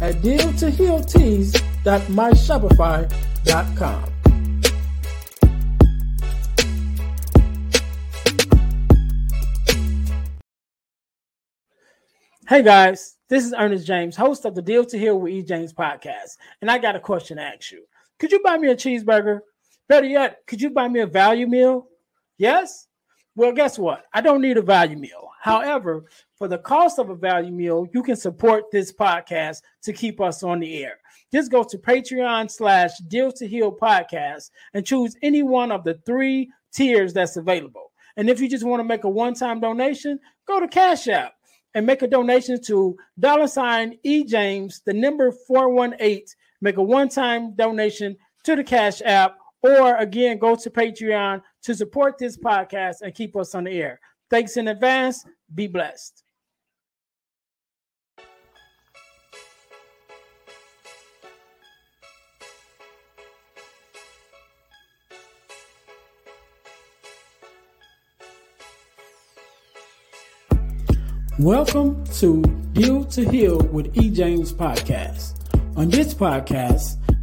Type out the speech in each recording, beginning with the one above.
at dealtohealtees.myshopify.com. Hey guys, this is Ernest James, host of the Deal to Heal with E. James podcast, and I got a question to ask you. Could you buy me a cheeseburger? Better yet, could you buy me a value meal? Yes? Well, guess what? I don't need a value meal. However, for the cost of a value meal, you can support this podcast to keep us on the air. Just go to Patreon slash Deal to Heal podcast and choose any one of the three tiers that's available. And if you just want to make a one-time donation, go to Cash App and make a donation to dollar sign E James, the number 418. Make a one-time donation to the Cash App, or again, go to Patreon to support this podcast and keep us on the air. Thanks in advance. Be blessed. Welcome to Deal to Heal with E. James podcast. On this podcast,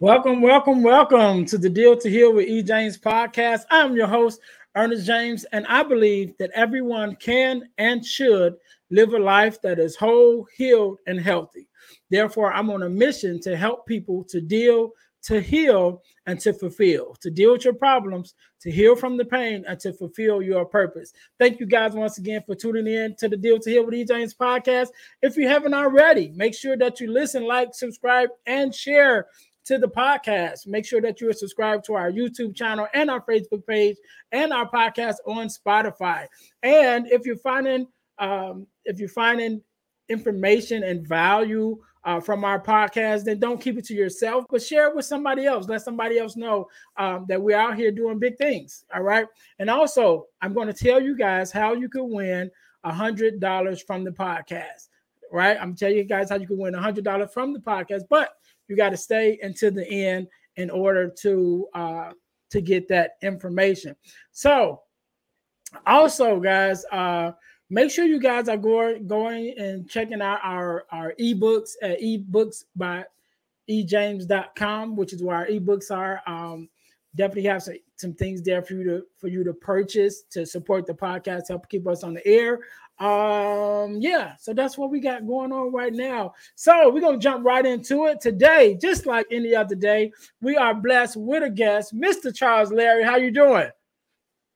Welcome, welcome, welcome to the Deal to Heal with E. James podcast. I'm your host, Ernest James, and I believe that everyone can and should live a life that is whole, healed, and healthy. Therefore, I'm on a mission to help people to deal, to heal, and to fulfill, to deal with your problems, to heal from the pain, and to fulfill your purpose. Thank you guys once again for tuning in to the Deal to Heal with E. James podcast. If you haven't already, make sure that you listen, like, subscribe, and share to the podcast. Make sure that you are subscribed to our YouTube channel and our Facebook page and our podcast on Spotify. And if you're finding um, if you're finding information and value uh, from our podcast, then don't keep it to yourself, but share it with somebody else. Let somebody else know um, that we're out here doing big things. All right. And also, I'm going to tell you guys how you could win a hundred dollars from the podcast. Right. I'm telling you guys how you can win a hundred dollars from the podcast, but you got to stay until the end in order to uh, to get that information. So, also, guys, uh, make sure you guys are going going and checking out our our ebooks at ebooks by ejames.com, which is where our ebooks are. Um, definitely have some, some things there for you to for you to purchase to support the podcast, help keep us on the air. Um, yeah, so that's what we got going on right now. So we're gonna jump right into it today, just like any other day. We are blessed with a guest, Mr. Charles Larry. How you doing?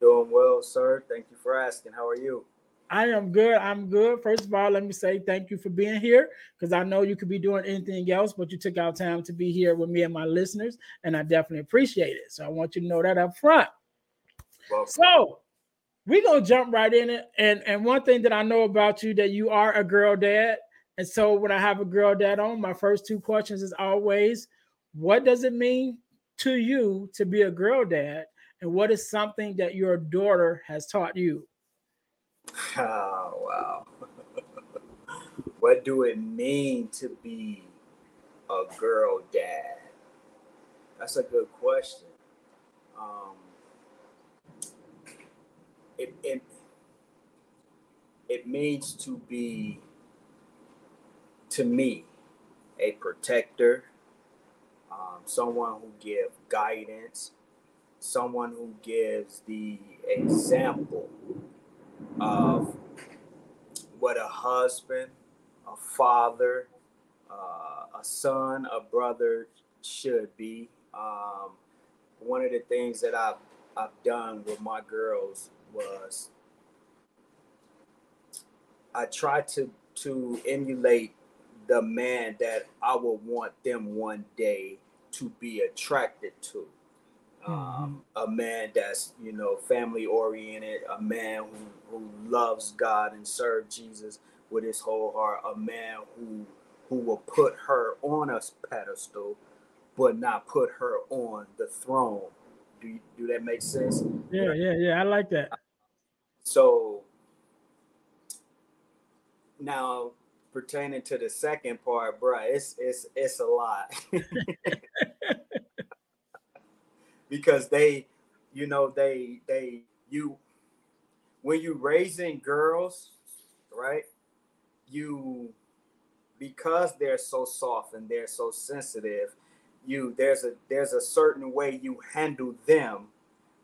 Doing well, sir. Thank you for asking. How are you? I am good. I'm good. First of all, let me say thank you for being here because I know you could be doing anything else, but you took out time to be here with me and my listeners, and I definitely appreciate it. So I want you to know that up front. Welcome. So we're gonna jump right in it. And and one thing that I know about you that you are a girl dad. And so when I have a girl dad on, my first two questions is always, what does it mean to you to be a girl dad? And what is something that your daughter has taught you? Oh wow. what do it mean to be a girl dad? That's a good question. Um, it, it it means to be to me a protector um, someone who gives guidance someone who gives the example of what a husband a father uh, a son a brother should be. Um, one of the things that I've I've done with my girls was I try to to emulate the man that I would want them one day to be attracted to. Um, mm-hmm. a man that's you know family oriented, a man who, who loves God and serve Jesus with his whole heart, a man who who will put her on a pedestal, but not put her on the throne. Do you, do that make sense? Yeah, yeah, yeah. I like that. So now pertaining to the second part, bro, it's it's it's a lot. because they, you know, they they you when you raising girls, right? You because they're so soft and they're so sensitive, you there's a there's a certain way you handle them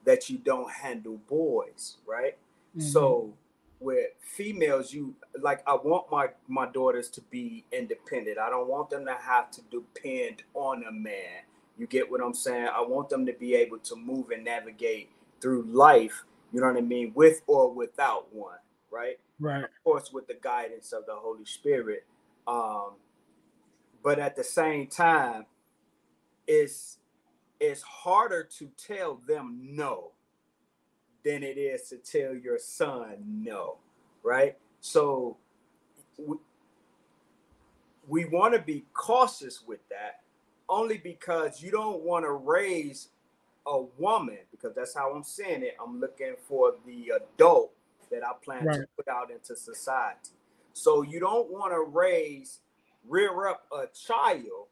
that you don't handle boys, right? Mm-hmm. So with females, you like I want my my daughters to be independent. I don't want them to have to depend on a man. You get what I'm saying? I want them to be able to move and navigate through life, you know what I mean, with or without one, right? Right. Of course, with the guidance of the Holy Spirit. Um, but at the same time, it's it's harder to tell them no than it is to tell your son no, right? So we, we want to be cautious with that only because you don't want to raise a woman because that's how I'm saying it. I'm looking for the adult that I plan right. to put out into society. So you don't want to raise, rear up a child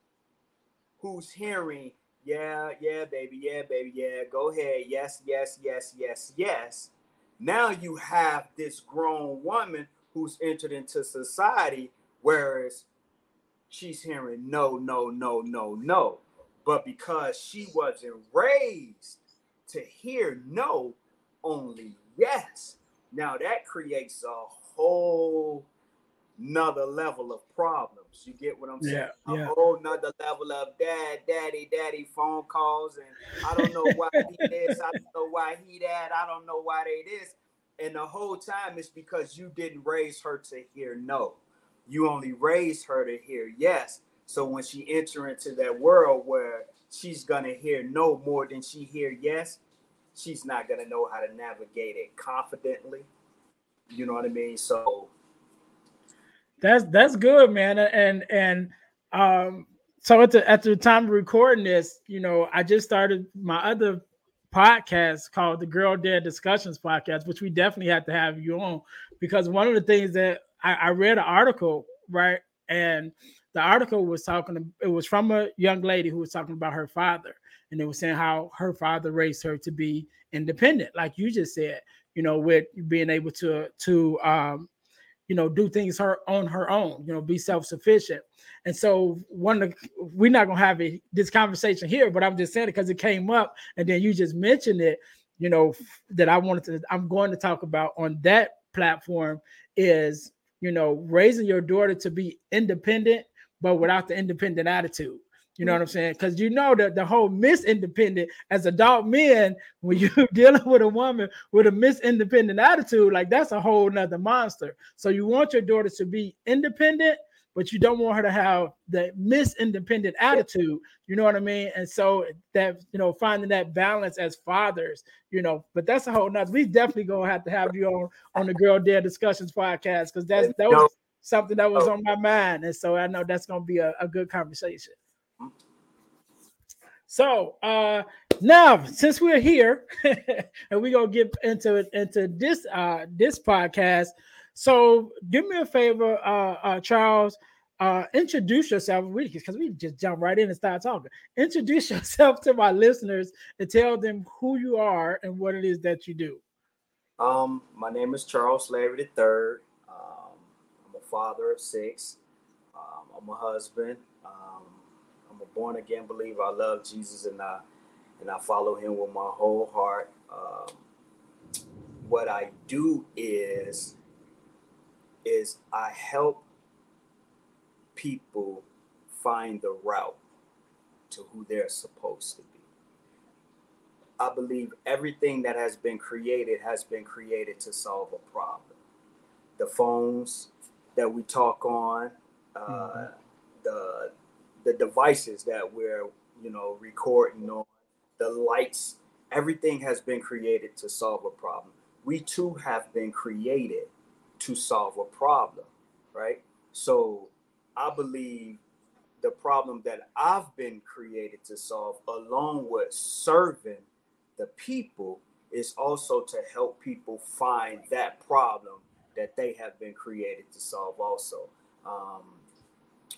who's hearing yeah, yeah, baby, yeah, baby, yeah, go ahead, yes, yes, yes, yes, yes. Now you have this grown woman who's entered into society, whereas she's hearing no, no, no, no, no. But because she wasn't raised to hear no, only yes, now that creates a whole another level of You get what I'm saying? Yeah, yeah. A whole nother level of dad, daddy, daddy phone calls, and I don't know why he this, I don't know why he that, I don't know why they this. And the whole time it's because you didn't raise her to hear no. You only raised her to hear yes. So when she enter into that world where she's gonna hear no more than she hear yes, she's not gonna know how to navigate it confidently. You know what I mean? So that's that's good, man. And and um, so at the at the time of recording this, you know, I just started my other podcast called the Girl Dad Discussions Podcast, which we definitely have to have you on because one of the things that I, I read an article, right? And the article was talking, it was from a young lady who was talking about her father, and it was saying how her father raised her to be independent, like you just said, you know, with being able to to um you know, do things her on her own, you know, be self-sufficient. And so one of the, we're not gonna have a, this conversation here, but I'm just saying it because it came up and then you just mentioned it, you know, that I wanted to, I'm going to talk about on that platform is, you know, raising your daughter to be independent, but without the independent attitude. You know what I'm saying? Because you know that the whole miss independent as adult men, when you're dealing with a woman with a miss independent attitude, like that's a whole nother monster. So you want your daughter to be independent, but you don't want her to have the miss independent attitude. You know what I mean? And so that you know, finding that balance as fathers, you know, but that's a whole nother. We definitely gonna have to have you on on the Girl Dad Discussions podcast because that's that was something that was on my mind. And so I know that's gonna be a, a good conversation. So uh now since we're here and we're gonna get into into this uh this podcast. So do me a favor, uh, uh Charles. Uh introduce yourself because we just jump right in and start talking. Introduce yourself to my listeners and tell them who you are and what it is that you do. Um, my name is Charles Larry III. Um, I'm a father of six. Um, I'm a husband. Born again believer. I love Jesus and I and I follow him with my whole heart. Um, what I do is is I help people find the route to who they're supposed to be. I believe everything that has been created has been created to solve a problem. The phones that we talk on, uh, mm-hmm. the the devices that we're you know recording on, the lights, everything has been created to solve a problem. We too have been created to solve a problem, right? So I believe the problem that I've been created to solve, along with serving the people, is also to help people find that problem that they have been created to solve. Also, um,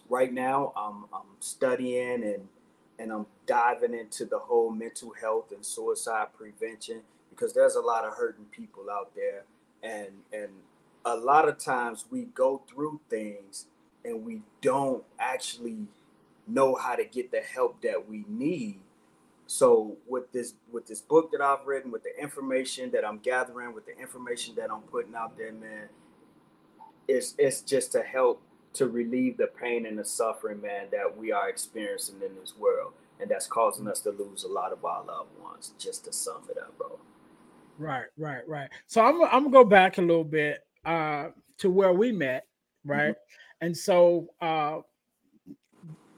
right now I'm, I'm studying and and I'm diving into the whole mental health and suicide prevention because there's a lot of hurting people out there, and and a lot of times we go through things and we don't actually know how to get the help that we need. So with this with this book that I've written, with the information that I'm gathering, with the information that I'm putting out there, man, it's it's just to help to relieve the pain and the suffering, man, that we are experiencing in this world, and that's causing us to lose a lot of our loved ones. Just to sum it up, bro. Right, right, right. So I'm I'm gonna go back a little bit uh, to where we met, right? Mm-hmm. And so uh,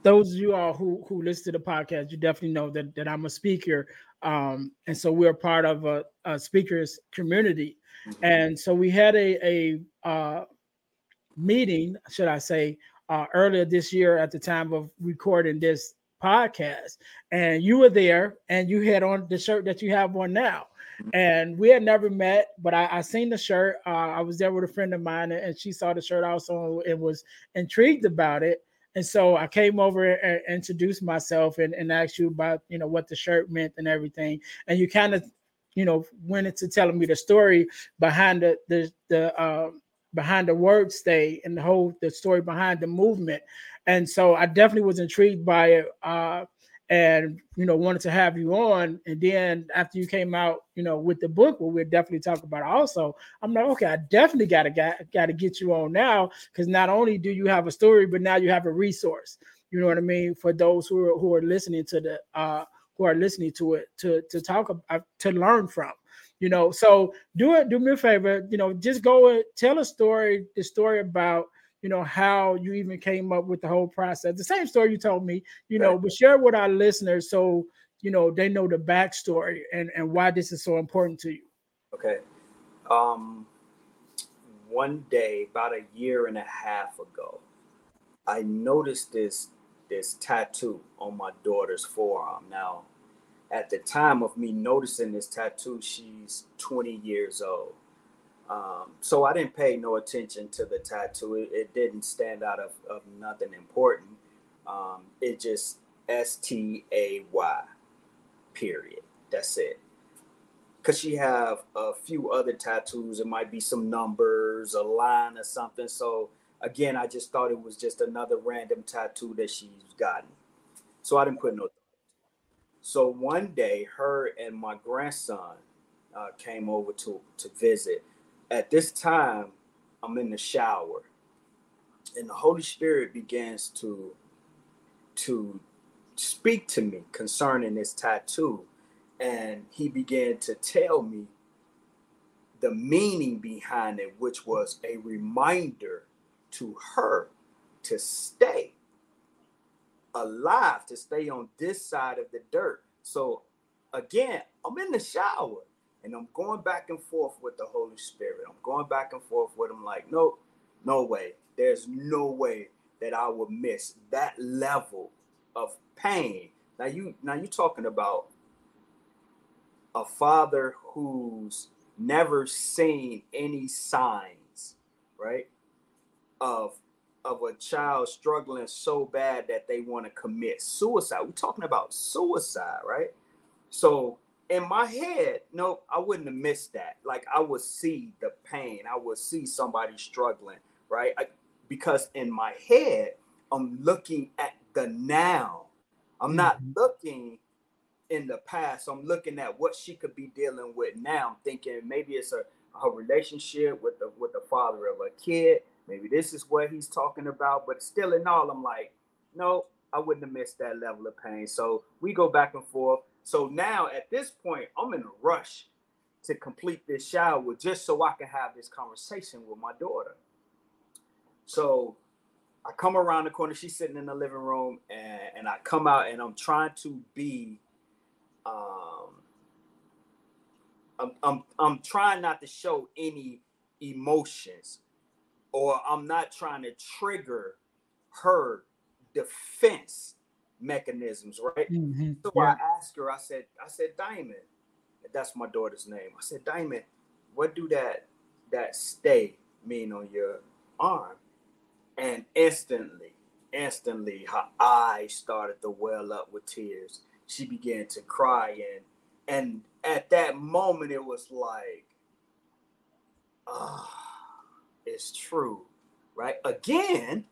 those of you all who who listen to the podcast, you definitely know that that I'm a speaker, um, and so we're part of a, a speakers community, mm-hmm. and so we had a a uh, meeting, should I say, uh, earlier this year at the time of recording this podcast, and you were there, and you had on the shirt that you have on now, mm-hmm. and we had never met, but I, I seen the shirt. Uh, I was there with a friend of mine, and she saw the shirt also and was intrigued about it and so I came over and introduced myself and, and asked you about, you know, what the shirt meant and everything. And you kind of, you know, went into telling me the story behind the the the uh, behind the word stay and the whole the story behind the movement. And so I definitely was intrigued by it. Uh, and you know wanted to have you on and then after you came out you know with the book what we'll definitely talk about also i'm like okay i definitely gotta got, gotta get you on now because not only do you have a story but now you have a resource you know what i mean for those who are who are listening to the uh who are listening to it to to talk about to learn from you know so do it do me a favor you know just go and tell a story the story about you know, how you even came up with the whole process. The same story you told me, you know, but share with our listeners so you know they know the backstory and and why this is so important to you. Okay. Um one day, about a year and a half ago, I noticed this this tattoo on my daughter's forearm. Now, at the time of me noticing this tattoo, she's 20 years old. Um, so I didn't pay no attention to the tattoo. It, it didn't stand out of, of nothing important. Um, it just S T A Y, period. That's it. Cause she have a few other tattoos. It might be some numbers, a line, or something. So again, I just thought it was just another random tattoo that she's gotten. So I didn't put no. So one day, her and my grandson uh, came over to to visit. At this time, I'm in the shower, and the Holy Spirit begins to to speak to me concerning this tattoo, and He began to tell me the meaning behind it, which was a reminder to her to stay alive, to stay on this side of the dirt. So again, I'm in the shower and I'm going back and forth with the Holy Spirit. I'm going back and forth with him, like, no, no way. There's no way that I would miss that level of pain. Now you now you're talking about a father who's never seen any signs, right? Of of a child struggling so bad that they want to commit suicide. We're talking about suicide, right? So in my head, no, I wouldn't have missed that. Like I would see the pain, I would see somebody struggling, right? I, because in my head, I'm looking at the now. I'm not mm-hmm. looking in the past. I'm looking at what she could be dealing with now. I'm thinking maybe it's a her relationship with the with the father of a kid. Maybe this is what he's talking about. But still in all, I'm like, no, I wouldn't have missed that level of pain. So we go back and forth. So now at this point, I'm in a rush to complete this shower just so I can have this conversation with my daughter. So I come around the corner, she's sitting in the living room, and, and I come out and I'm trying to be um I'm, I'm I'm trying not to show any emotions or I'm not trying to trigger her defense mechanisms, right? Mm-hmm. So yeah. I asked her, I said, I said, Diamond, that's my daughter's name. I said, Diamond, what do that that stay mean on your arm? And instantly, instantly, her eyes started to well up with tears. She began to cry, and and at that moment, it was like, ah, oh, it's true, right? Again,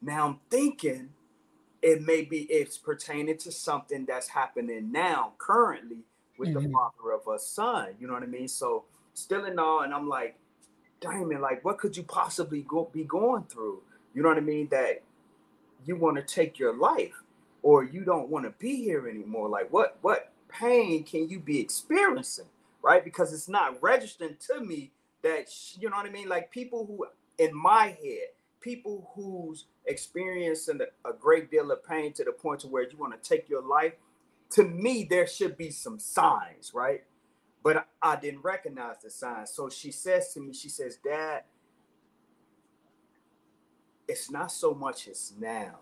now I'm thinking it may be it's pertaining to something that's happening now, currently, with mm-hmm. the father of a son. You know what I mean? So still in awe, and I'm like, Diamond, like, what could you possibly go be going through? You know what I mean? That you want to take your life, or you don't want to be here anymore. Like, what what pain can you be experiencing? Right? Because it's not registering to me that you know what I mean. Like people who in my head, people who's experiencing a great deal of pain to the point to where you want to take your life to me, there should be some signs, right? But I didn't recognize the signs. So she says to me, she says, Dad, it's not so much as now.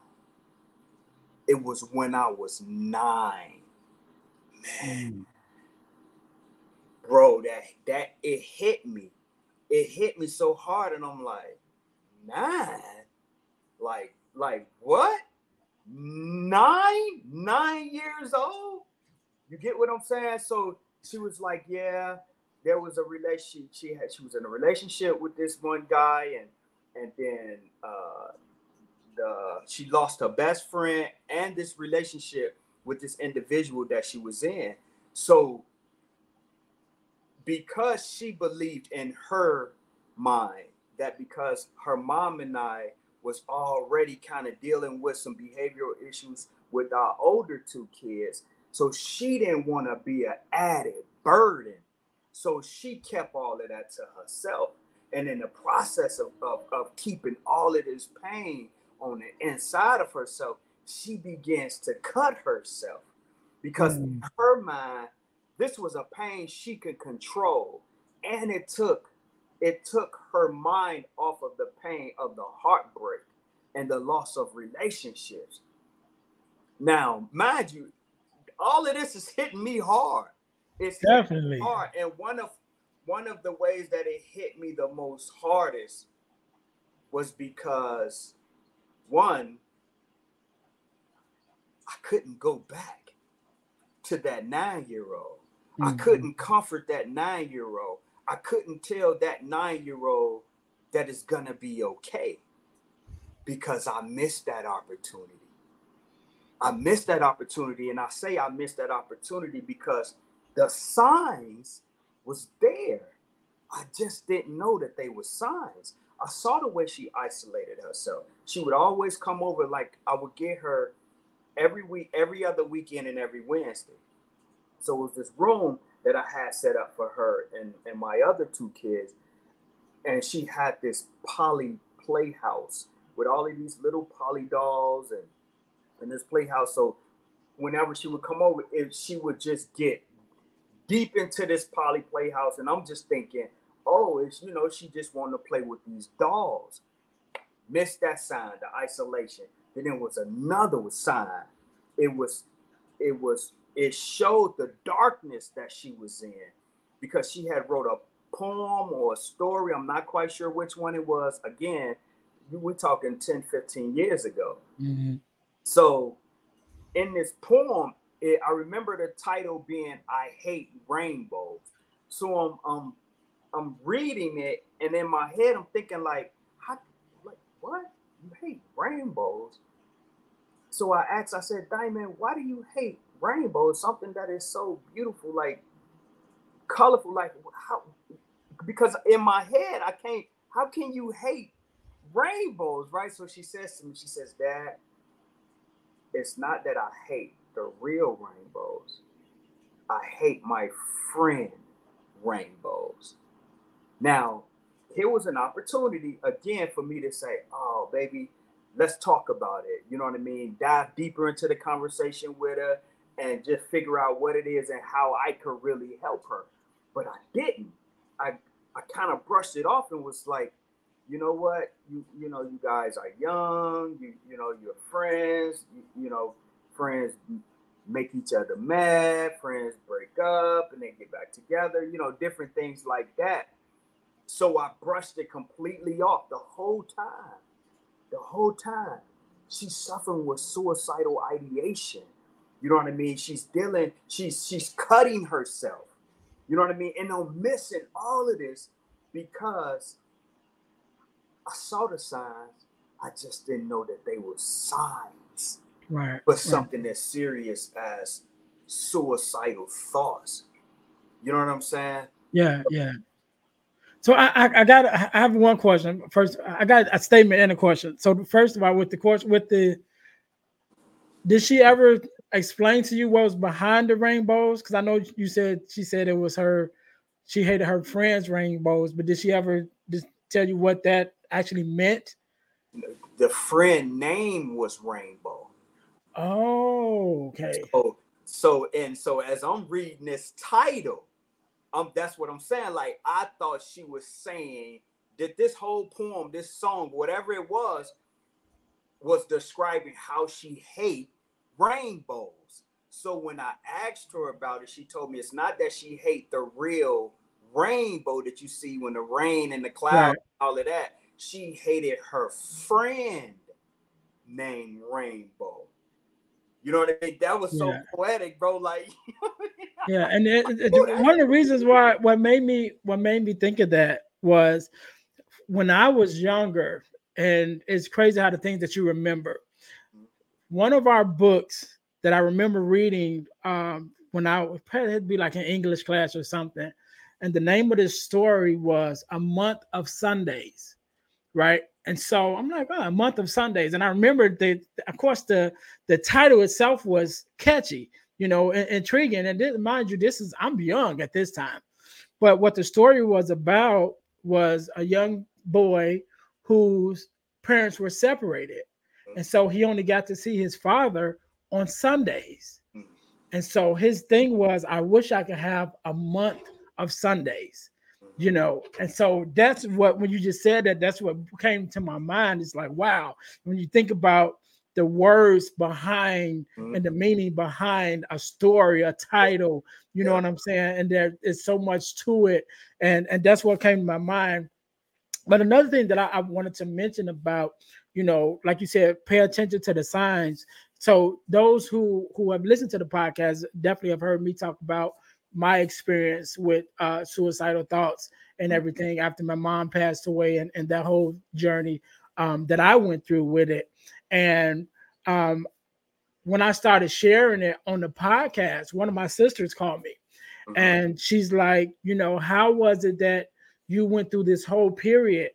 It was when I was nine. Man. Mm. Bro, that that it hit me. It hit me so hard, and I'm like, nine? Like, like what? nine, nine years old. You get what I'm saying? So she was like, yeah, there was a relationship. She had she was in a relationship with this one guy, and and then uh, the she lost her best friend and this relationship with this individual that she was in. So because she believed in her mind that because her mom and I was already kind of dealing with some behavioral issues with our older two kids. So she didn't want to be an added burden. So she kept all of that to herself. And in the process of, of, of keeping all of this pain on the inside of herself, she begins to cut herself because mm. in her mind, this was a pain she could control. And it took it took her mind off of the pain of the heartbreak and the loss of relationships. Now, mind you, all of this is hitting me hard. It's definitely hard. And one of one of the ways that it hit me the most hardest was because one, I couldn't go back to that nine-year-old. Mm-hmm. I couldn't comfort that nine-year-old. I couldn't tell that nine year old that it's going to be okay because I missed that opportunity. I missed that opportunity. And I say I missed that opportunity because the signs was there. I just didn't know that they were signs. I saw the way she isolated herself. She would always come over, like I would get her every week, every other weekend, and every Wednesday. So it was this room that I had set up for her and, and my other two kids. And she had this Polly playhouse with all of these little Polly dolls and, and this playhouse. So whenever she would come over, if she would just get deep into this Polly playhouse. And I'm just thinking, oh, it's you know, she just wanted to play with these dolls. Missed that sign, the isolation. Then there was another sign. It was it was it showed the darkness that she was in because she had wrote a poem or a story. I'm not quite sure which one it was. Again we're talking 10 15 years ago. Mm-hmm. so in this poem it, i remember the title being i hate rainbows. So i'm um i'm reading it and in my head i'm thinking like how like what? You hate rainbows? So i asked i said diamond why do you hate rainbow is something that is so beautiful, like colorful, like how because in my head I can't how can you hate rainbows, right? So she says to me, she says, Dad, it's not that I hate the real rainbows. I hate my friend rainbows. Now, here was an opportunity again for me to say, "Oh, baby, let's talk about it." You know what I mean? Dive deeper into the conversation with her and just figure out what it is and how I could really help her. But I didn't. I I kind of brushed it off and was like, you know what? You you know, you guys are young. You you know, you're friends. You, you know, friends make each other mad. Friends break up and they get back together. You know, different things like that. So I brushed it completely off the whole time. The whole time. She's suffering with suicidal ideation. You know what I mean? She's dealing, she's she's cutting herself. You know what I mean? And I'm missing all of this because I saw the signs. I just didn't know that they were signs. Right. But something right. as serious as suicidal thoughts. You know what I'm saying? Yeah, yeah. So I, I, I got I have one question first. I got a statement and a question. So first of all, with the question with the, did she ever explain to you what was behind the rainbows? Because I know you said she said it was her, she hated her friends' rainbows, but did she ever just tell you what that actually meant? The friend name was Rainbow. Oh, okay. So, so and so as I'm reading this title, um, that's what I'm saying. Like I thought she was saying that this whole poem, this song, whatever it was, was describing how she hate rainbows. So when I asked her about it, she told me it's not that she hate the real rainbow that you see when the rain and the cloud, right. all of that. She hated her friend named Rainbow. You know what I mean? That was so yeah. poetic, bro. Like, yeah, and it, it, one of the reasons why what made me what made me think of that was when I was younger, and it's crazy how the things that you remember. One of our books that I remember reading um, when I was it'd be like an English class or something, and the name of this story was A Month of Sundays, right? And so I'm like, oh, a month of Sundays. And I remember the, of course, the the title itself was catchy, you know, and, intriguing. And this, mind you, this is I'm young at this time, but what the story was about was a young boy whose parents were separated, and so he only got to see his father on Sundays. Mm. And so his thing was, I wish I could have a month of Sundays you know? And so that's what when you just said that that's what came to my mind. It's like wow when you think about the words behind mm-hmm. and the meaning behind a story a title you know what i'm saying? And there is so much to it. And and that's what came to my mind. But another thing that I, I wanted to mention about you know like you said pay attention to the signs so those who who have listened to the podcast definitely have heard me talk about my experience with uh, suicidal thoughts and mm-hmm. everything after my mom passed away and, and that whole journey um, that I went through with it. And um, when I started sharing it on the podcast, one of my sisters called me mm-hmm. and she's like, you know, how was it that you went through this whole period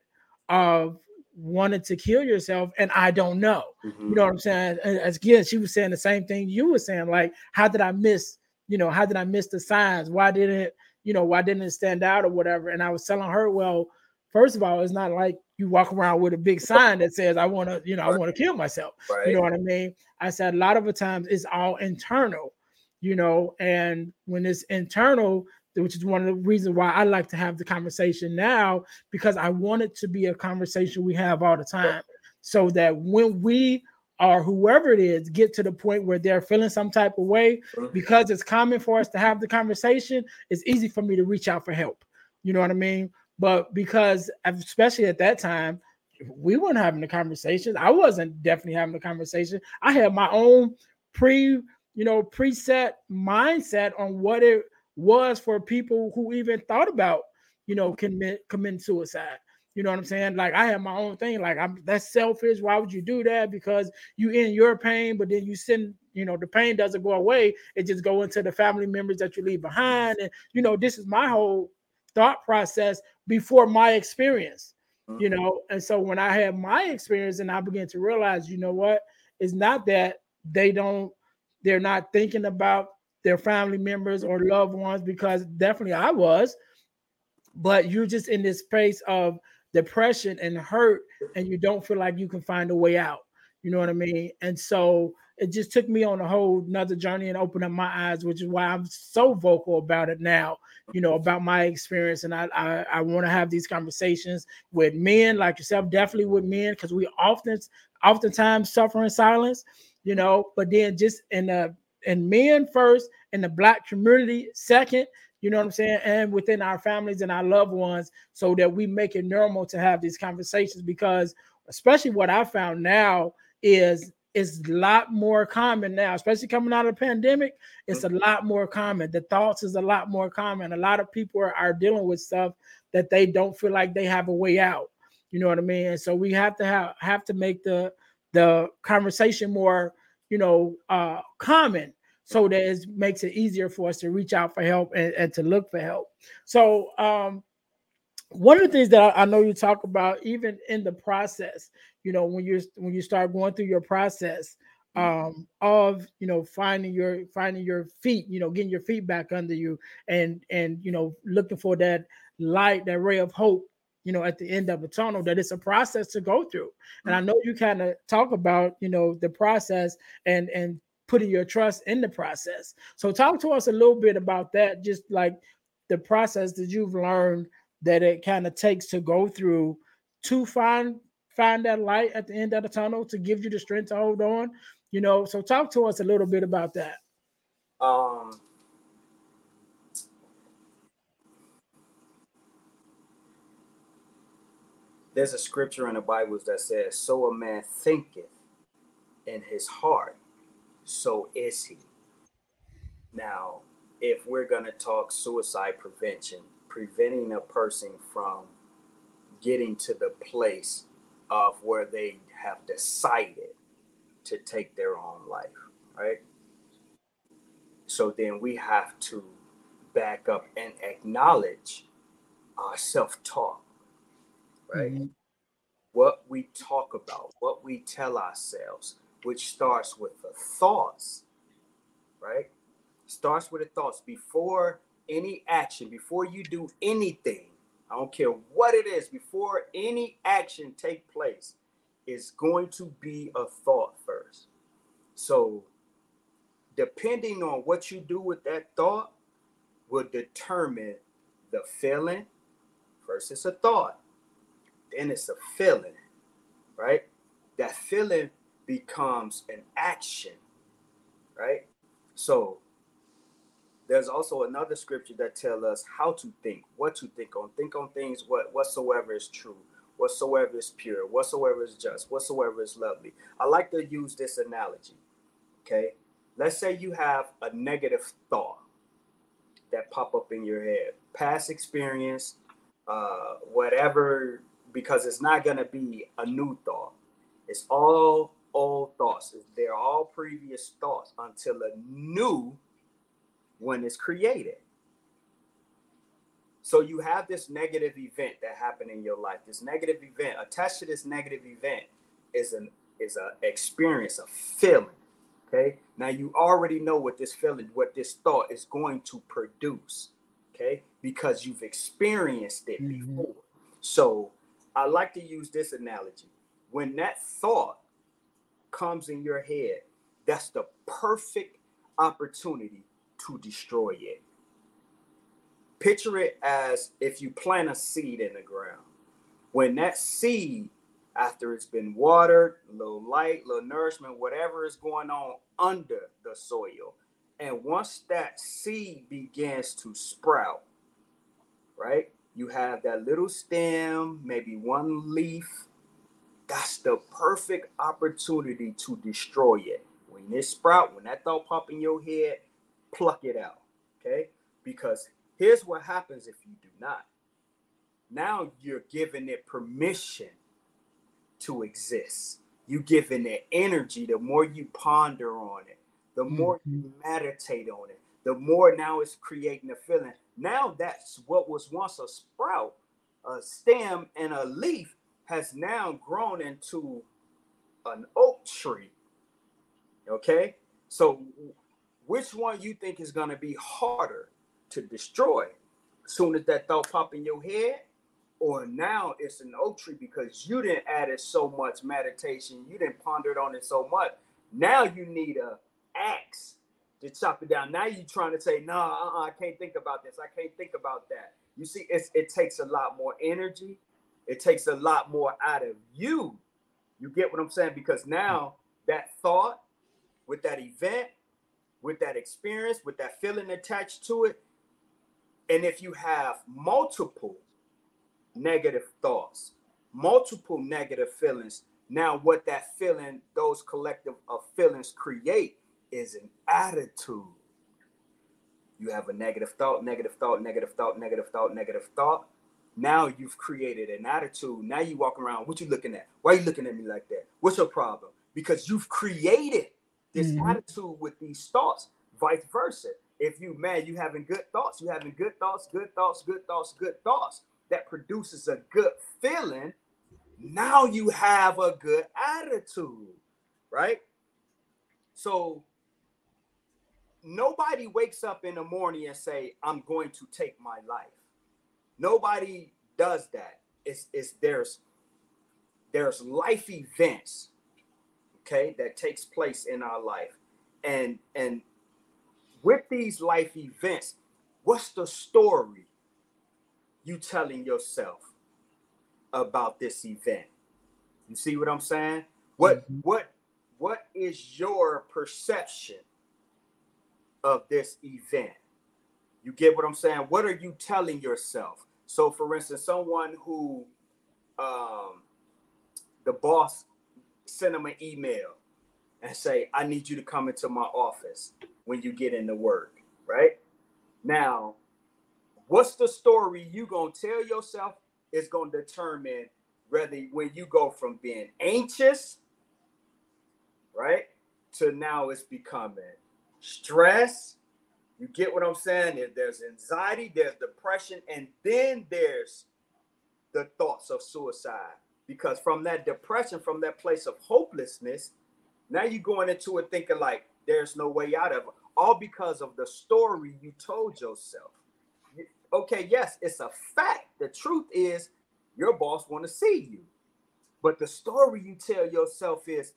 of wanting to kill yourself and I don't know. Mm-hmm. You know what I'm saying? As again, she was saying the same thing you were saying. Like, how did I miss you know, how did I miss the signs? Why didn't it, you know, why didn't it stand out or whatever? And I was telling her, well, first of all, it's not like you walk around with a big sign that says, I want to, you know, I want to kill myself. Right. You know what I mean? I said a lot of the times it's all internal, you know, and when it's internal, which is one of the reasons why I like to have the conversation now, because I want it to be a conversation we have all the time. So that when we or whoever it is get to the point where they're feeling some type of way because it's common for us to have the conversation it's easy for me to reach out for help. You know what i mean? But because especially at that time we weren't having the conversations. I wasn't definitely having the conversation. I had my own pre you know preset mindset on what it was for people who even thought about you know commit commit suicide you know what I'm saying? Like I have my own thing. Like I'm that's selfish. Why would you do that? Because you in your pain, but then you send, you know, the pain doesn't go away. It just go into the family members that you leave behind. And you know, this is my whole thought process before my experience. Mm-hmm. You know, and so when I had my experience and I began to realize, you know what, it's not that they don't they're not thinking about their family members or loved ones because definitely I was. But you're just in this space of depression and hurt and you don't feel like you can find a way out. You know what i mean? And so it just took me on a whole another journey and opened up my eyes which is why i'm so vocal about it now you know about my experience. And i i, I want to have these conversations with men like yourself definitely with men because we often oftentimes suffer in silence you know but then just in the in men first and the black community second you know what I'm saying? And within our families and our loved ones, so that we make it normal to have these conversations. Because especially what I found now is it's a lot more common now, especially coming out of the pandemic. It's a lot more common. The thoughts is a lot more common. A lot of people are, are dealing with stuff that they don't feel like they have a way out. You know what I mean? And so we have to have have to make the the conversation more, you know, uh common so that it makes it easier for us to reach out for help and, and to look for help. So um, one of the things that I, I, know you talk about, even in the process, you know, when you when you start going through your process um, of you know finding your finding your feet, you know, getting your feet back under you, and and you know looking for that light, that ray of hope you know at the end of a tunnel that it's a process to go through and i know you kind of talk about you know the process and and putting your trust in the process. So talk to us a little bit about that, just like the process that you've learned that it kind of takes to go through to find find that light at the end of the tunnel to give you the strength to hold on. You know, so talk to us a little bit about that. Um there's a scripture in the Bible that says, So a man thinketh in his heart, so is he. Now, if we're going to talk suicide prevention, preventing a person from getting to the place of where they have decided to take their own life, right? So then we have to back up and acknowledge our self talk, right? Mm-hmm. What we talk about, what we tell ourselves, which starts with the thoughts, right? Starts with the thoughts before any action, before you do anything. I don't care what it is, before any action take place, is going to be a thought first. So, depending on what you do with that thought, will determine the feeling. First, it's a thought, then it's a feeling, right? That feeling becomes an action, right? So there's also another scripture that tells us how to think, what to think on. Think on things what whatsoever is true, whatsoever is pure, whatsoever is just, whatsoever is lovely. I like to use this analogy. Okay. Let's say you have a negative thought that pop up in your head, past experience, uh, whatever, because it's not gonna be a new thought. It's all old thoughts. They're all previous thoughts until a new one is created. So you have this negative event that happened in your life. This negative event attached to this negative event is an is a experience, a feeling. Okay. Now you already know what this feeling, what this thought is going to produce. Okay, because you've experienced it mm-hmm. before. So I like to use this analogy. When that thought comes in your head, that's the perfect opportunity to destroy it. Picture it as if you plant a seed in the ground. When that seed, after it's been watered, a little light, a little nourishment, whatever is going on under the soil, and once that seed begins to sprout, right? You have that little stem, maybe one leaf, that's the perfect opportunity to destroy it. When it sprout, when that thought pop in your head, pluck it out. Okay? Because here's what happens if you do not. Now you're giving it permission to exist. You giving it energy. The more you ponder on it, the more mm-hmm. you meditate on it, the more now it's creating a feeling. Now that's what was once a sprout, a stem, and a leaf has now grown into an oak tree Okay, so which one you think is going to be harder to destroy? As soon as that thought pop in your head, or now it's an oak tree because you didn't add it so much meditation, you didn't ponder it on it so much. Now you need a axe to chop it down. Now you're trying to say, no, nah, uh-uh, I can't think about this. I can't think about that. You see, it's, it takes a lot more energy. It takes a lot more out of you. You get what I'm saying? Because now that thought with that event, with that experience, with that feeling attached to it, and if you have multiple negative thoughts, multiple negative feelings, now what that feeling, those collective of feelings create is an attitude. You have a negative thought, negative thought, negative thought, negative thought, negative thought. Now you've created an attitude. Now you walk around. What you looking at? Why are you looking at me like that? What's your problem? Because you've created this mm-hmm. attitude with these thoughts. Vice versa. If you man, you having good thoughts, you having good thoughts, good thoughts, good thoughts, good thoughts that produces a good feeling. Now you have a good attitude, right? So nobody wakes up in the morning and say, I'm going to take my life. Nobody does that. It's, it's there's there's life events, okay, that takes place in our life. And and with these life events, what's the story you telling yourself about this event? You see what I'm saying? What mm-hmm. what what is your perception of this event. You get what I'm saying? What are you telling yourself? So, for instance, someone who um, the boss sent them an email and say, I need you to come into my office when you get into work, right? Now, what's the story you gonna tell yourself is gonna determine whether when you go from being anxious, right, to now it's becoming stress. You get what I'm saying? There's anxiety, there's depression, and then there's the thoughts of suicide. Because from that depression, from that place of hopelessness, now you're going into it thinking like there's no way out of it, all because of the story you told yourself. Okay, yes, it's a fact. The truth is your boss want to see you. But the story you tell yourself is,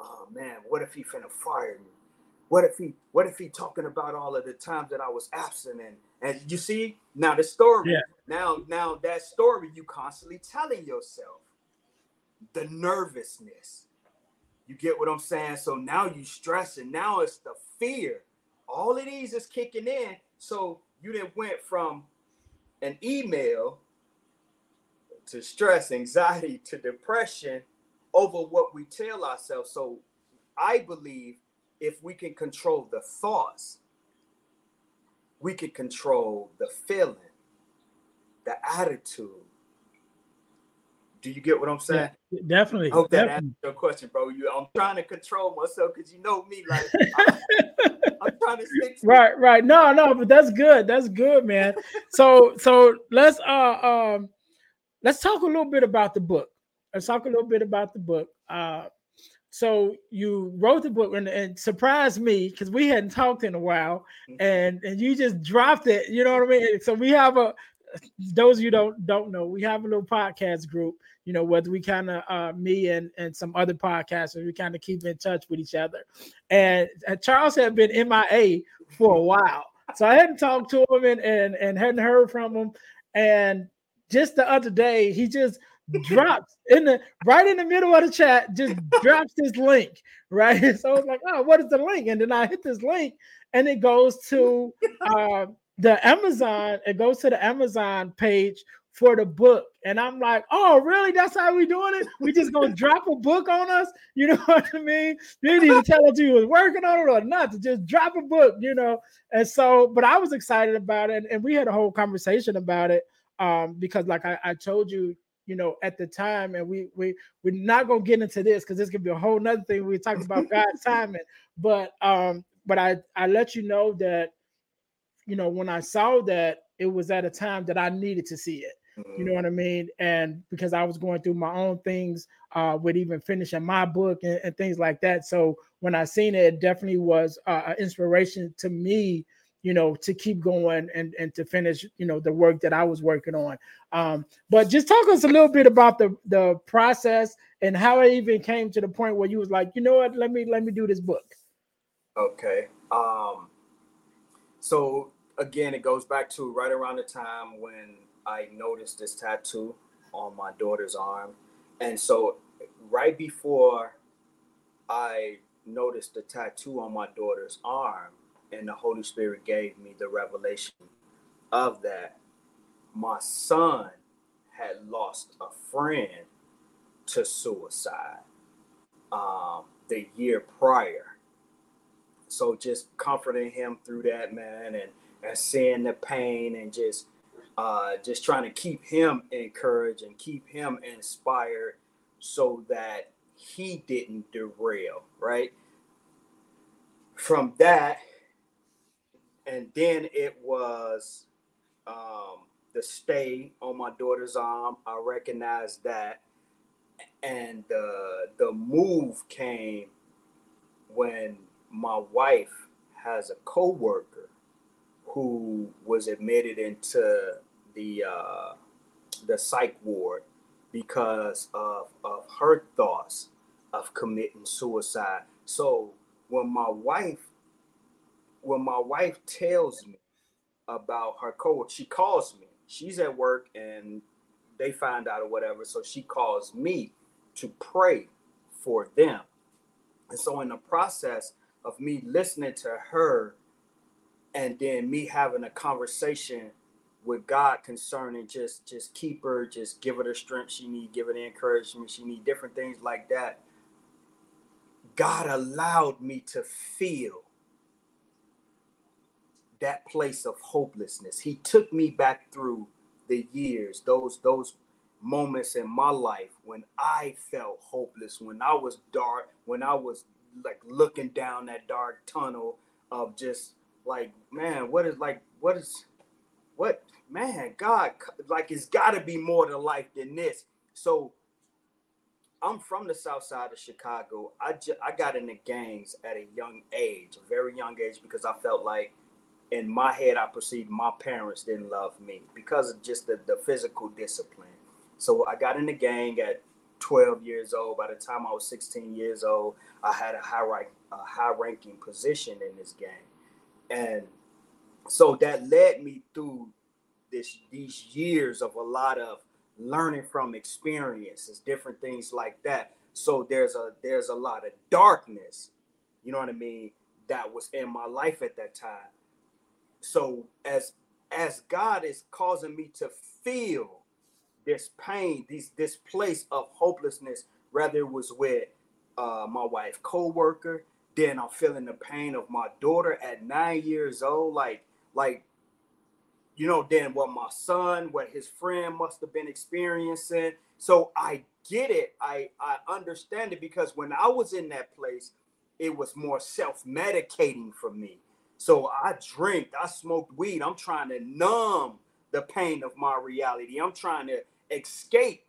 oh man, what if he finna fire me? What if he what if he talking about all of the times that I was absent and and you see now the story yeah. now now that story you constantly telling yourself the nervousness. You get what I'm saying? So now you stressing. Now it's the fear. All of these is kicking in. So you then went from an email to stress anxiety to depression over what we tell ourselves. So I believe if we can control the thoughts, we can control the feeling, the attitude. Do you get what I'm saying? Yeah, definitely. I hope that definitely. answers your question, bro. You, I'm trying to control myself because you know me, like I'm, I'm trying to stick. right, right. No, no, but that's good. That's good, man. so, so let's uh um let's talk a little bit about the book. Let's talk a little bit about the book. Uh, so you wrote the book and, and surprised me because we hadn't talked in a while mm-hmm. and and you just dropped it you know what i mean? So we have a those of you don't don't know we have a little podcast group you know whether we kind of uh me and and some other podcasters we kind of keep in touch with each other. And, and charles had been mia for a while so i hadn't talked to him and and, and hadn't heard from him. And just the other day he just drops in the right in the middle of the chat, just drops this link, right? So I was like, oh, what is the link? And then I hit this link and it goes to uh, the Amazon, it goes to the Amazon page for the book. And I'm like, oh, really? That's how we doing it? We just gonna drop a book on us? You know what I mean? You need to tell us you was working on it or not to just drop a book, you know. And so, but I was excited about it, and we had a whole conversation about it. Um, because like I, I told you, you know, at the time, and we we we're not gonna get into this because this could be a whole nother thing. We talk about God's timing, but um, but I I let you know that, you know, when I saw that it was at a time that I needed to see it. You know what I mean? And because I was going through my own things uh, with even finishing my book and, and, things like that. So when I seen it, it definitely was uh, an inspiration to me you know, to keep going and and to finish, you know, the work that I was working on. Um, but just talk us a little bit about the the process and how it even came to the point where you was like, you know what, let me let me do this book. Okay. Um, so again, it goes back to right around the time when I noticed this tattoo on my daughter's arm. And so right before I noticed the tattoo on my daughter's arm, and the Holy Spirit gave me the revelation of that. My son had lost a friend to suicide um, the year prior. So just comforting him through that, man, and, and seeing the pain and just uh, just trying to keep him encouraged and keep him inspired so that he didn't derail, right? From that, and then it was um, the stay on my daughter's arm. I recognized that, and the the move came when my wife has a coworker who was admitted into the uh, the psych ward because of, of her thoughts of committing suicide. So when my wife when my wife tells me about her coworker, she calls me. She's at work and they find out or whatever. So she calls me to pray for them. And so in the process of me listening to her and then me having a conversation with God concerning just just keep her, just give her the strength she need, give her the encouragement she need, different things like that. God allowed me to feel that place of hopelessness. He took me back through the years, those those moments in my life when I felt hopeless, when I was dark, when I was like looking down that dark tunnel of just like, man, what is like what is what man, God, like it's got to be more to life than this. So I'm from the south side of Chicago. I just I got into gangs at a young age, a very young age, because I felt like in my head, I perceived my parents didn't love me because of just the, the physical discipline. So I got in the gang at 12 years old. By the time I was 16 years old, I had a high rank, a high ranking position in this gang, and so that led me through this these years of a lot of learning from experiences, different things like that. So there's a there's a lot of darkness, you know what I mean, that was in my life at that time so as as God is causing me to feel this pain, this this place of hopelessness, rather it was with uh, my wife co-worker, then I'm feeling the pain of my daughter at nine years old, like like you know, then what my son, what his friend must have been experiencing. So I get it. I I understand it because when I was in that place, it was more self-medicating for me. So I drink, I smoked weed. I'm trying to numb the pain of my reality. I'm trying to escape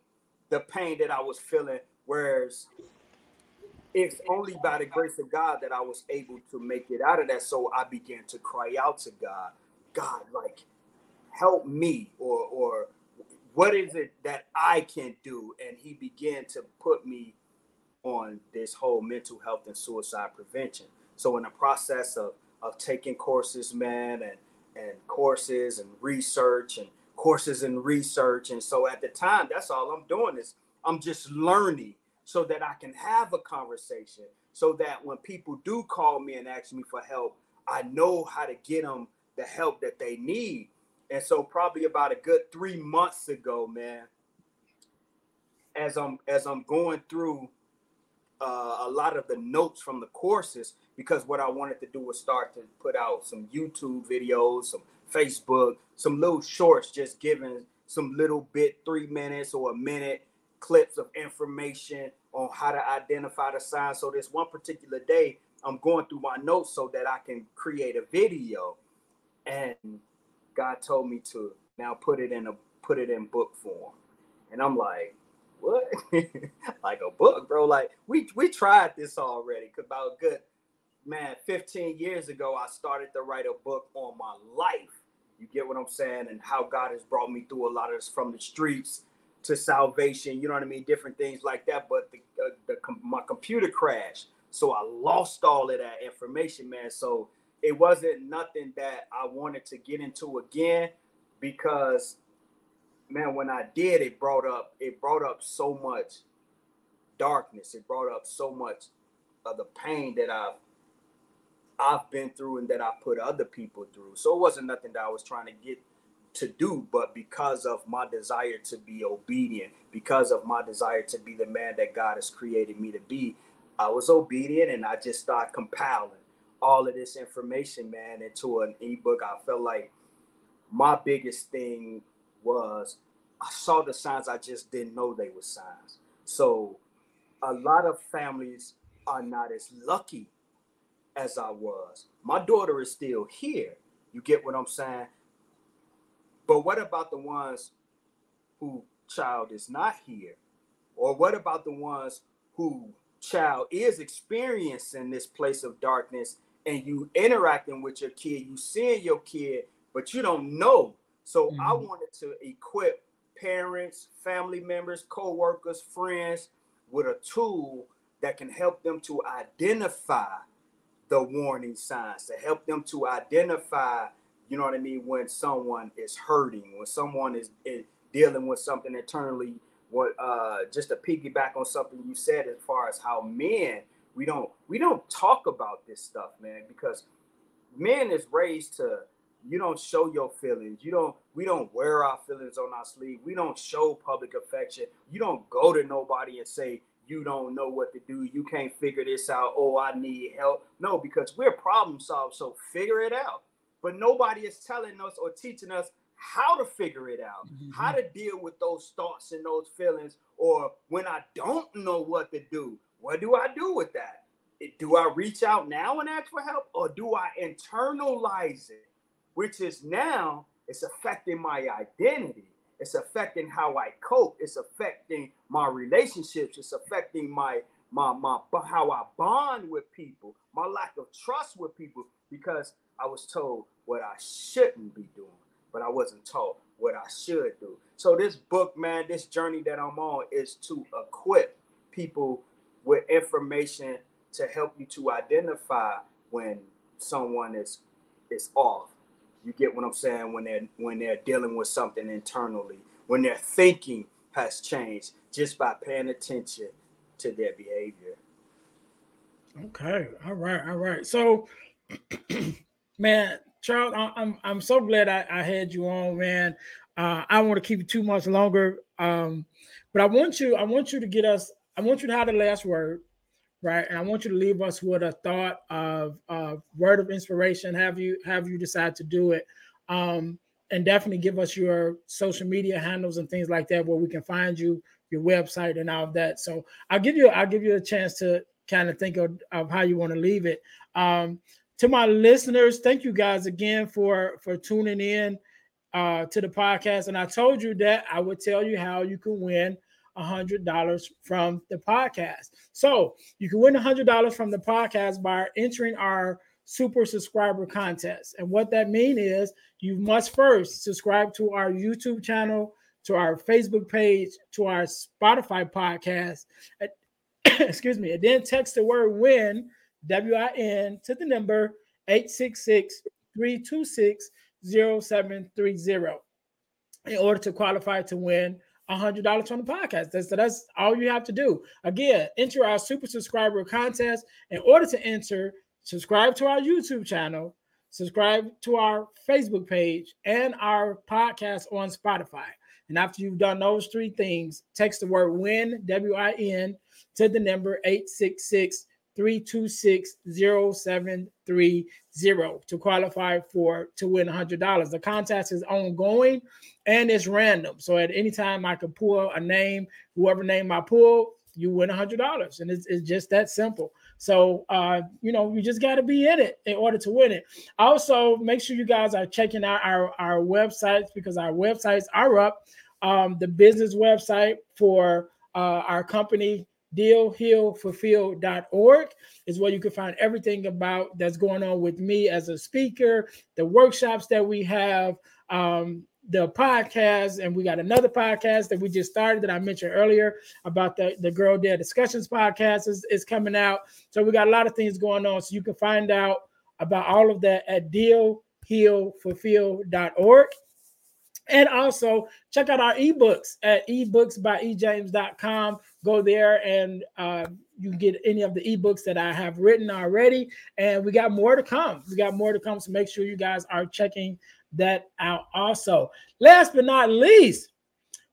the pain that I was feeling. Whereas it's only by the grace of God that I was able to make it out of that. So I began to cry out to God, God, like, help me, or or what is it that I can do? And He began to put me on this whole mental health and suicide prevention. So in the process of of taking courses, man, and and courses and research and courses and research. And so at the time, that's all I'm doing is I'm just learning so that I can have a conversation so that when people do call me and ask me for help, I know how to get them the help that they need. And so probably about a good three months ago, man, as I'm as I'm going through uh, a lot of the notes from the courses because what I wanted to do was start to put out some YouTube videos, some Facebook, some little shorts, just giving some little bit, three minutes or a minute clips of information on how to identify the signs. So this one particular day, I'm going through my notes so that I can create a video. And God told me to now put it in a put it in book form. And I'm like, what? like a book, bro. Like we we tried this already. About good man, 15 years ago, I started to write a book on my life. You get what I'm saying? And how God has brought me through a lot of this from the streets to salvation, you know what I mean? Different things like that. But the, uh, the my computer crashed. So I lost all of that information, man. So it wasn't nothing that I wanted to get into again because man, when I did, it brought up it brought up so much darkness. It brought up so much of the pain that I've I've been through and that I put other people through. So it wasn't nothing that I was trying to get to do, but because of my desire to be obedient, because of my desire to be the man that God has created me to be, I was obedient and I just started compiling all of this information, man, into an ebook. I felt like my biggest thing was I saw the signs, I just didn't know they were signs. So a lot of families are not as lucky as I was. My daughter is still here. You get what I'm saying? But what about the ones who child is not here? Or what about the ones who child is experiencing this place of darkness and you interacting with your kid, you seeing your kid, but you don't know. So mm-hmm. I wanted to equip parents, family members, co-workers, friends with a tool that can help them to identify the warning signs, to help them to identify, you know what I mean, when someone is hurting, when someone is, is dealing with something internally. What uh, just to piggyback on something you said as far as how men we don't we don't talk about this stuff, man, because men is raised to you don't show your feelings. You don't we don't wear our feelings on our sleeve. We don't show public affection. You don't go to nobody and say, you don't know what to do. You can't figure this out. Oh, I need help. No, because we're problem solvers. So figure it out. But nobody is telling us or teaching us how to figure it out, mm-hmm. how to deal with those thoughts and those feelings. Or when I don't know what to do, what do I do with that? Do I reach out now and ask for help? Or do I internalize it? Which is now it's affecting my identity. It's affecting how I cope. It's affecting my relationships. It's affecting my my my how I bond with people, my lack of trust with people, because I was told what I shouldn't be doing, but I wasn't told what I should do. So this book, man, this journey that I'm on is to equip people with information to help you to identify when someone is is off you get what I'm saying when they're when they're dealing with something internally, when their thinking has changed just by paying attention to their behavior. Okay, all right, all right. So, man, Charles, I'm I'm so glad I, I had you on, man. Uh, I want to keep you too much longer, um, but I want you I want you to get us. I want you to have the last word right? And I want you to leave us with a thought of, of word of inspiration. Have you have you decide to do it? Um, and definitely give us your social media handles and things like that where we can find you, your website and all of that. So I'll give you I'll give you a chance to kind of think of, of how you want to leave it. Um, to my listeners, thank you guys again for for tuning in uh, to the podcast. And I told you that I would tell you how you can win $100 from the podcast. So you can win $100 from the podcast by entering our super subscriber contest. And what that means is you must first subscribe to our YouTube channel, to our Facebook page, to our Spotify podcast. Excuse me. And then text the word win, W I N, to the number 866 326 0730 in order to qualify to win hundred dollars from the podcast. That's that's all you have to do. Again, enter our super subscriber contest. In order to enter, subscribe to our YouTube channel, subscribe to our Facebook page, and our podcast on Spotify. And after you've done those three things, text the word win, W I N, to the number 866 326 0730 to qualify for to win $100. The contest is ongoing and it's random. So at any time I can pull a name, whoever name I pull, you win $100. And it's, it's just that simple. So, uh, you know, you just got to be in it in order to win it. Also, make sure you guys are checking out our, our websites because our websites are up. Um, the business website for uh, our company, dealhealfulfill.org is where you can find everything about that's going on with me as a speaker, the workshops that we have, um, the podcast, and we got another podcast that we just started that I mentioned earlier about the, the Girl Dare Discussions podcast is, is coming out. So we got a lot of things going on. So you can find out about all of that at dealhealfulfill.org. And also check out our ebooks at ebooksbyejames.com. Go there and uh, you can get any of the ebooks that I have written already. And we got more to come. We got more to come. So make sure you guys are checking that out also. Last but not least,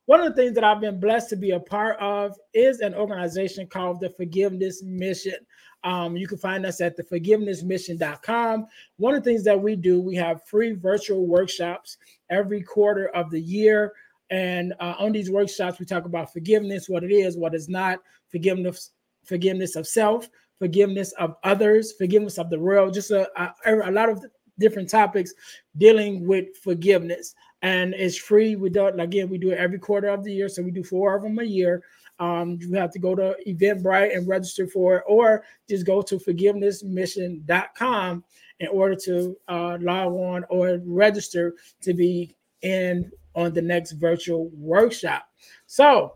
one of the things that I've been blessed to be a part of is an organization called the Forgiveness Mission. Um, you can find us at theforgivenessmission.com. One of the things that we do, we have free virtual workshops every quarter of the year. And uh, on these workshops, we talk about forgiveness, what it is, what is not, forgiveness, forgiveness of self, forgiveness of others, forgiveness of the world, just a, a, a lot of different topics dealing with forgiveness. And it's free. We do it again, we do it every quarter of the year. So we do four of them a year. Um, you have to go to Eventbrite and register for it, or just go to forgivenessmission.com in order to uh, log on or register to be in on the next virtual workshop. So,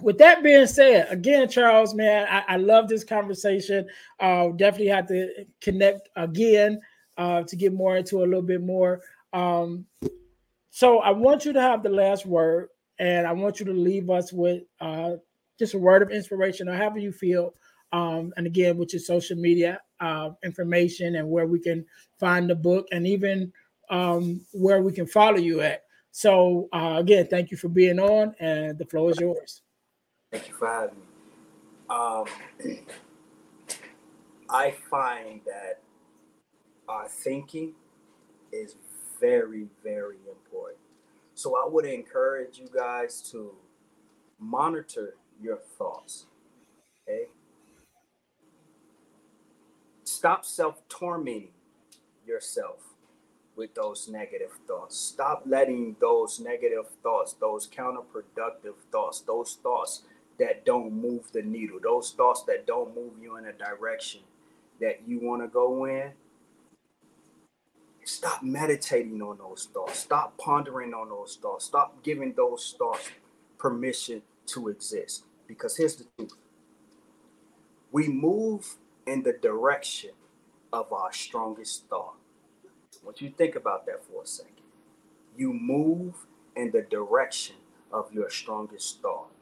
with that being said, again, Charles, man, I, I love this conversation. Uh, definitely have to connect again uh, to get more into a little bit more. Um, so I want you to have the last word and I want you to leave us with uh, just a word of inspiration or however you feel. Um, and again, which is social media uh, information and where we can find the book and even um, where we can follow you at. So uh, again, thank you for being on, and the floor is yours. Thank you for having me. Um, I find that our thinking is very, very important. So I would encourage you guys to monitor your thoughts. Okay? Stop self tormenting yourself with those negative thoughts. Stop letting those negative thoughts, those counterproductive thoughts, those thoughts that don't move the needle, those thoughts that don't move you in a direction that you want to go in, Stop meditating on those thoughts. Stop pondering on those thoughts. Stop giving those thoughts permission to exist. Because here's the truth we move in the direction of our strongest thought. Want you think about that for a second. You move in the direction of your strongest thought.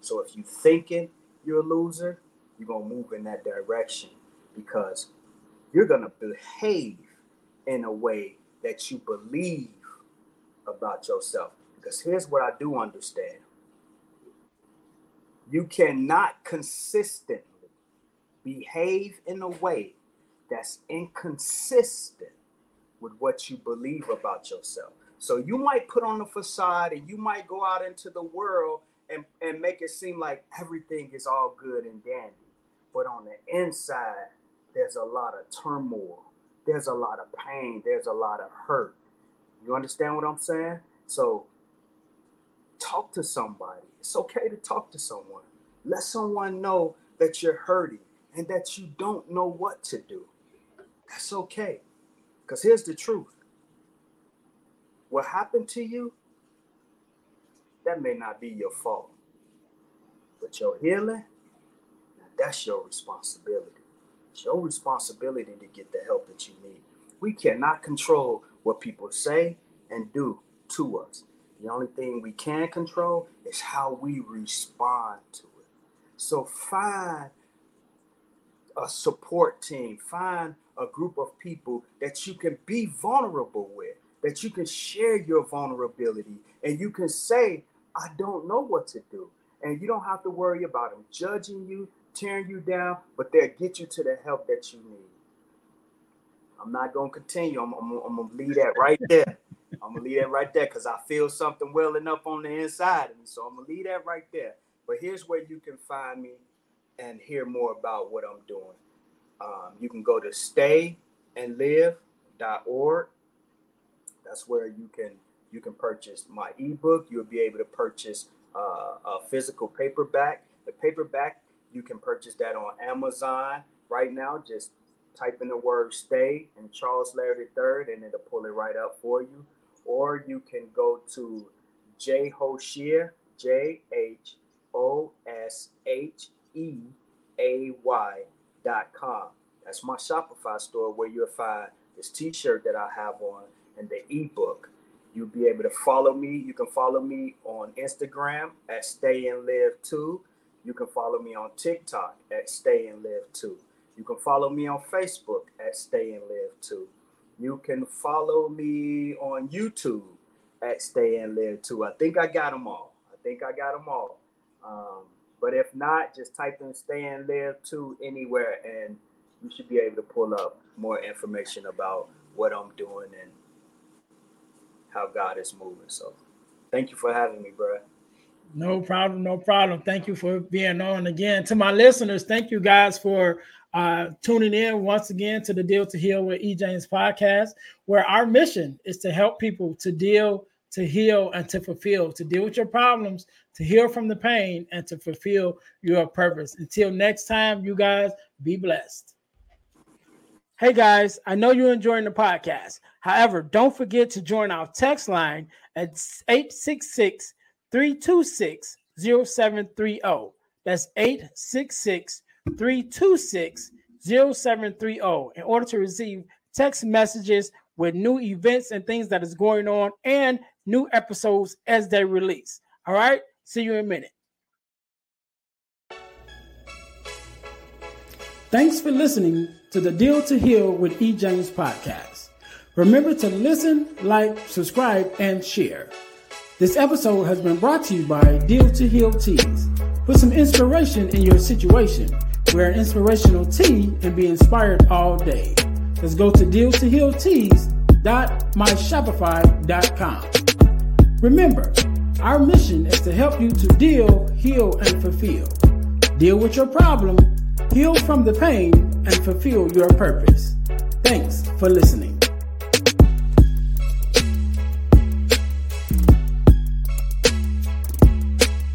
So if you're thinking you're a loser, you're going to move in that direction because you're going to behave in a way that you believe about yourself. Because here's what I do understand you cannot consistently behave in a way that's inconsistent with what you believe about yourself. So you might put on a facade and you might go out into the world and, and make it seem like everything is all good and dandy. But on the inside, there's a lot of turmoil there's a lot of pain, there's a lot of hurt. You understand what I'm saying? So talk to somebody. It's okay to talk to someone. Let someone know that you're hurting and that you don't know what to do. That's okay. Because here's the truth what happened to you, that may not be your fault. But your healing, that's your responsibility. It's your responsibility to get the help that you need. We cannot control what people say and do to us. The only thing we can control is how we respond to it. So find a support team, find a group of people that you can be vulnerable with, that you can share your vulnerability, and you can say, I don't know what to do. And you don't have to worry about them judging you tearing you down, but they'll get you to the help that you need. I'm not gonna continue. I'm, I'm, I'm gonna leave that right there. I'm gonna leave that right there because I feel something welling up on the inside of me. So I'm gonna leave that right there. But here's where you can find me and hear more about what I'm doing. Um, you can go to stayandlive.org. That's where you can you can purchase my ebook. You'll be able to purchase uh, a physical paperback. The paperback you can purchase that on Amazon right now. Just type in the word "stay" and Charles Larry III, and it'll pull it right up for you. Or you can go to J Hosheay, J H O S H E A Y dot com. That's my Shopify store where you'll find this T-shirt that I have on and the ebook. You'll be able to follow me. You can follow me on Instagram at Stay and Live 2. You can follow me on TikTok at Stay and Live 2. You can follow me on Facebook at Stay and Live 2. You can follow me on YouTube at Stay and Live 2. I think I got them all. I think I got them all. Um, but if not, just type in Stay and Live 2 anywhere and you should be able to pull up more information about what I'm doing and how God is moving. So thank you for having me, bro. No problem, no problem. Thank you for being on again. To my listeners, thank you guys for uh, tuning in once again to the Deal to Heal with E. James podcast, where our mission is to help people to deal, to heal, and to fulfill, to deal with your problems, to heal from the pain, and to fulfill your purpose. Until next time, you guys be blessed. Hey guys, I know you're enjoying the podcast. However, don't forget to join our text line at 866 326 0730. That's 866 326 0730 in order to receive text messages with new events and things that is going on and new episodes as they release. All right, see you in a minute. Thanks for listening to the Deal to Heal with E. James podcast. Remember to listen, like, subscribe, and share. This episode has been brought to you by Deal to Heal Tees. Put some inspiration in your situation. Wear an inspirational tee and be inspired all day. Let's go to deal to heal tees.myshopify.com. Remember, our mission is to help you to deal, heal, and fulfill. Deal with your problem heal from the pain, and fulfill your purpose. Thanks for listening.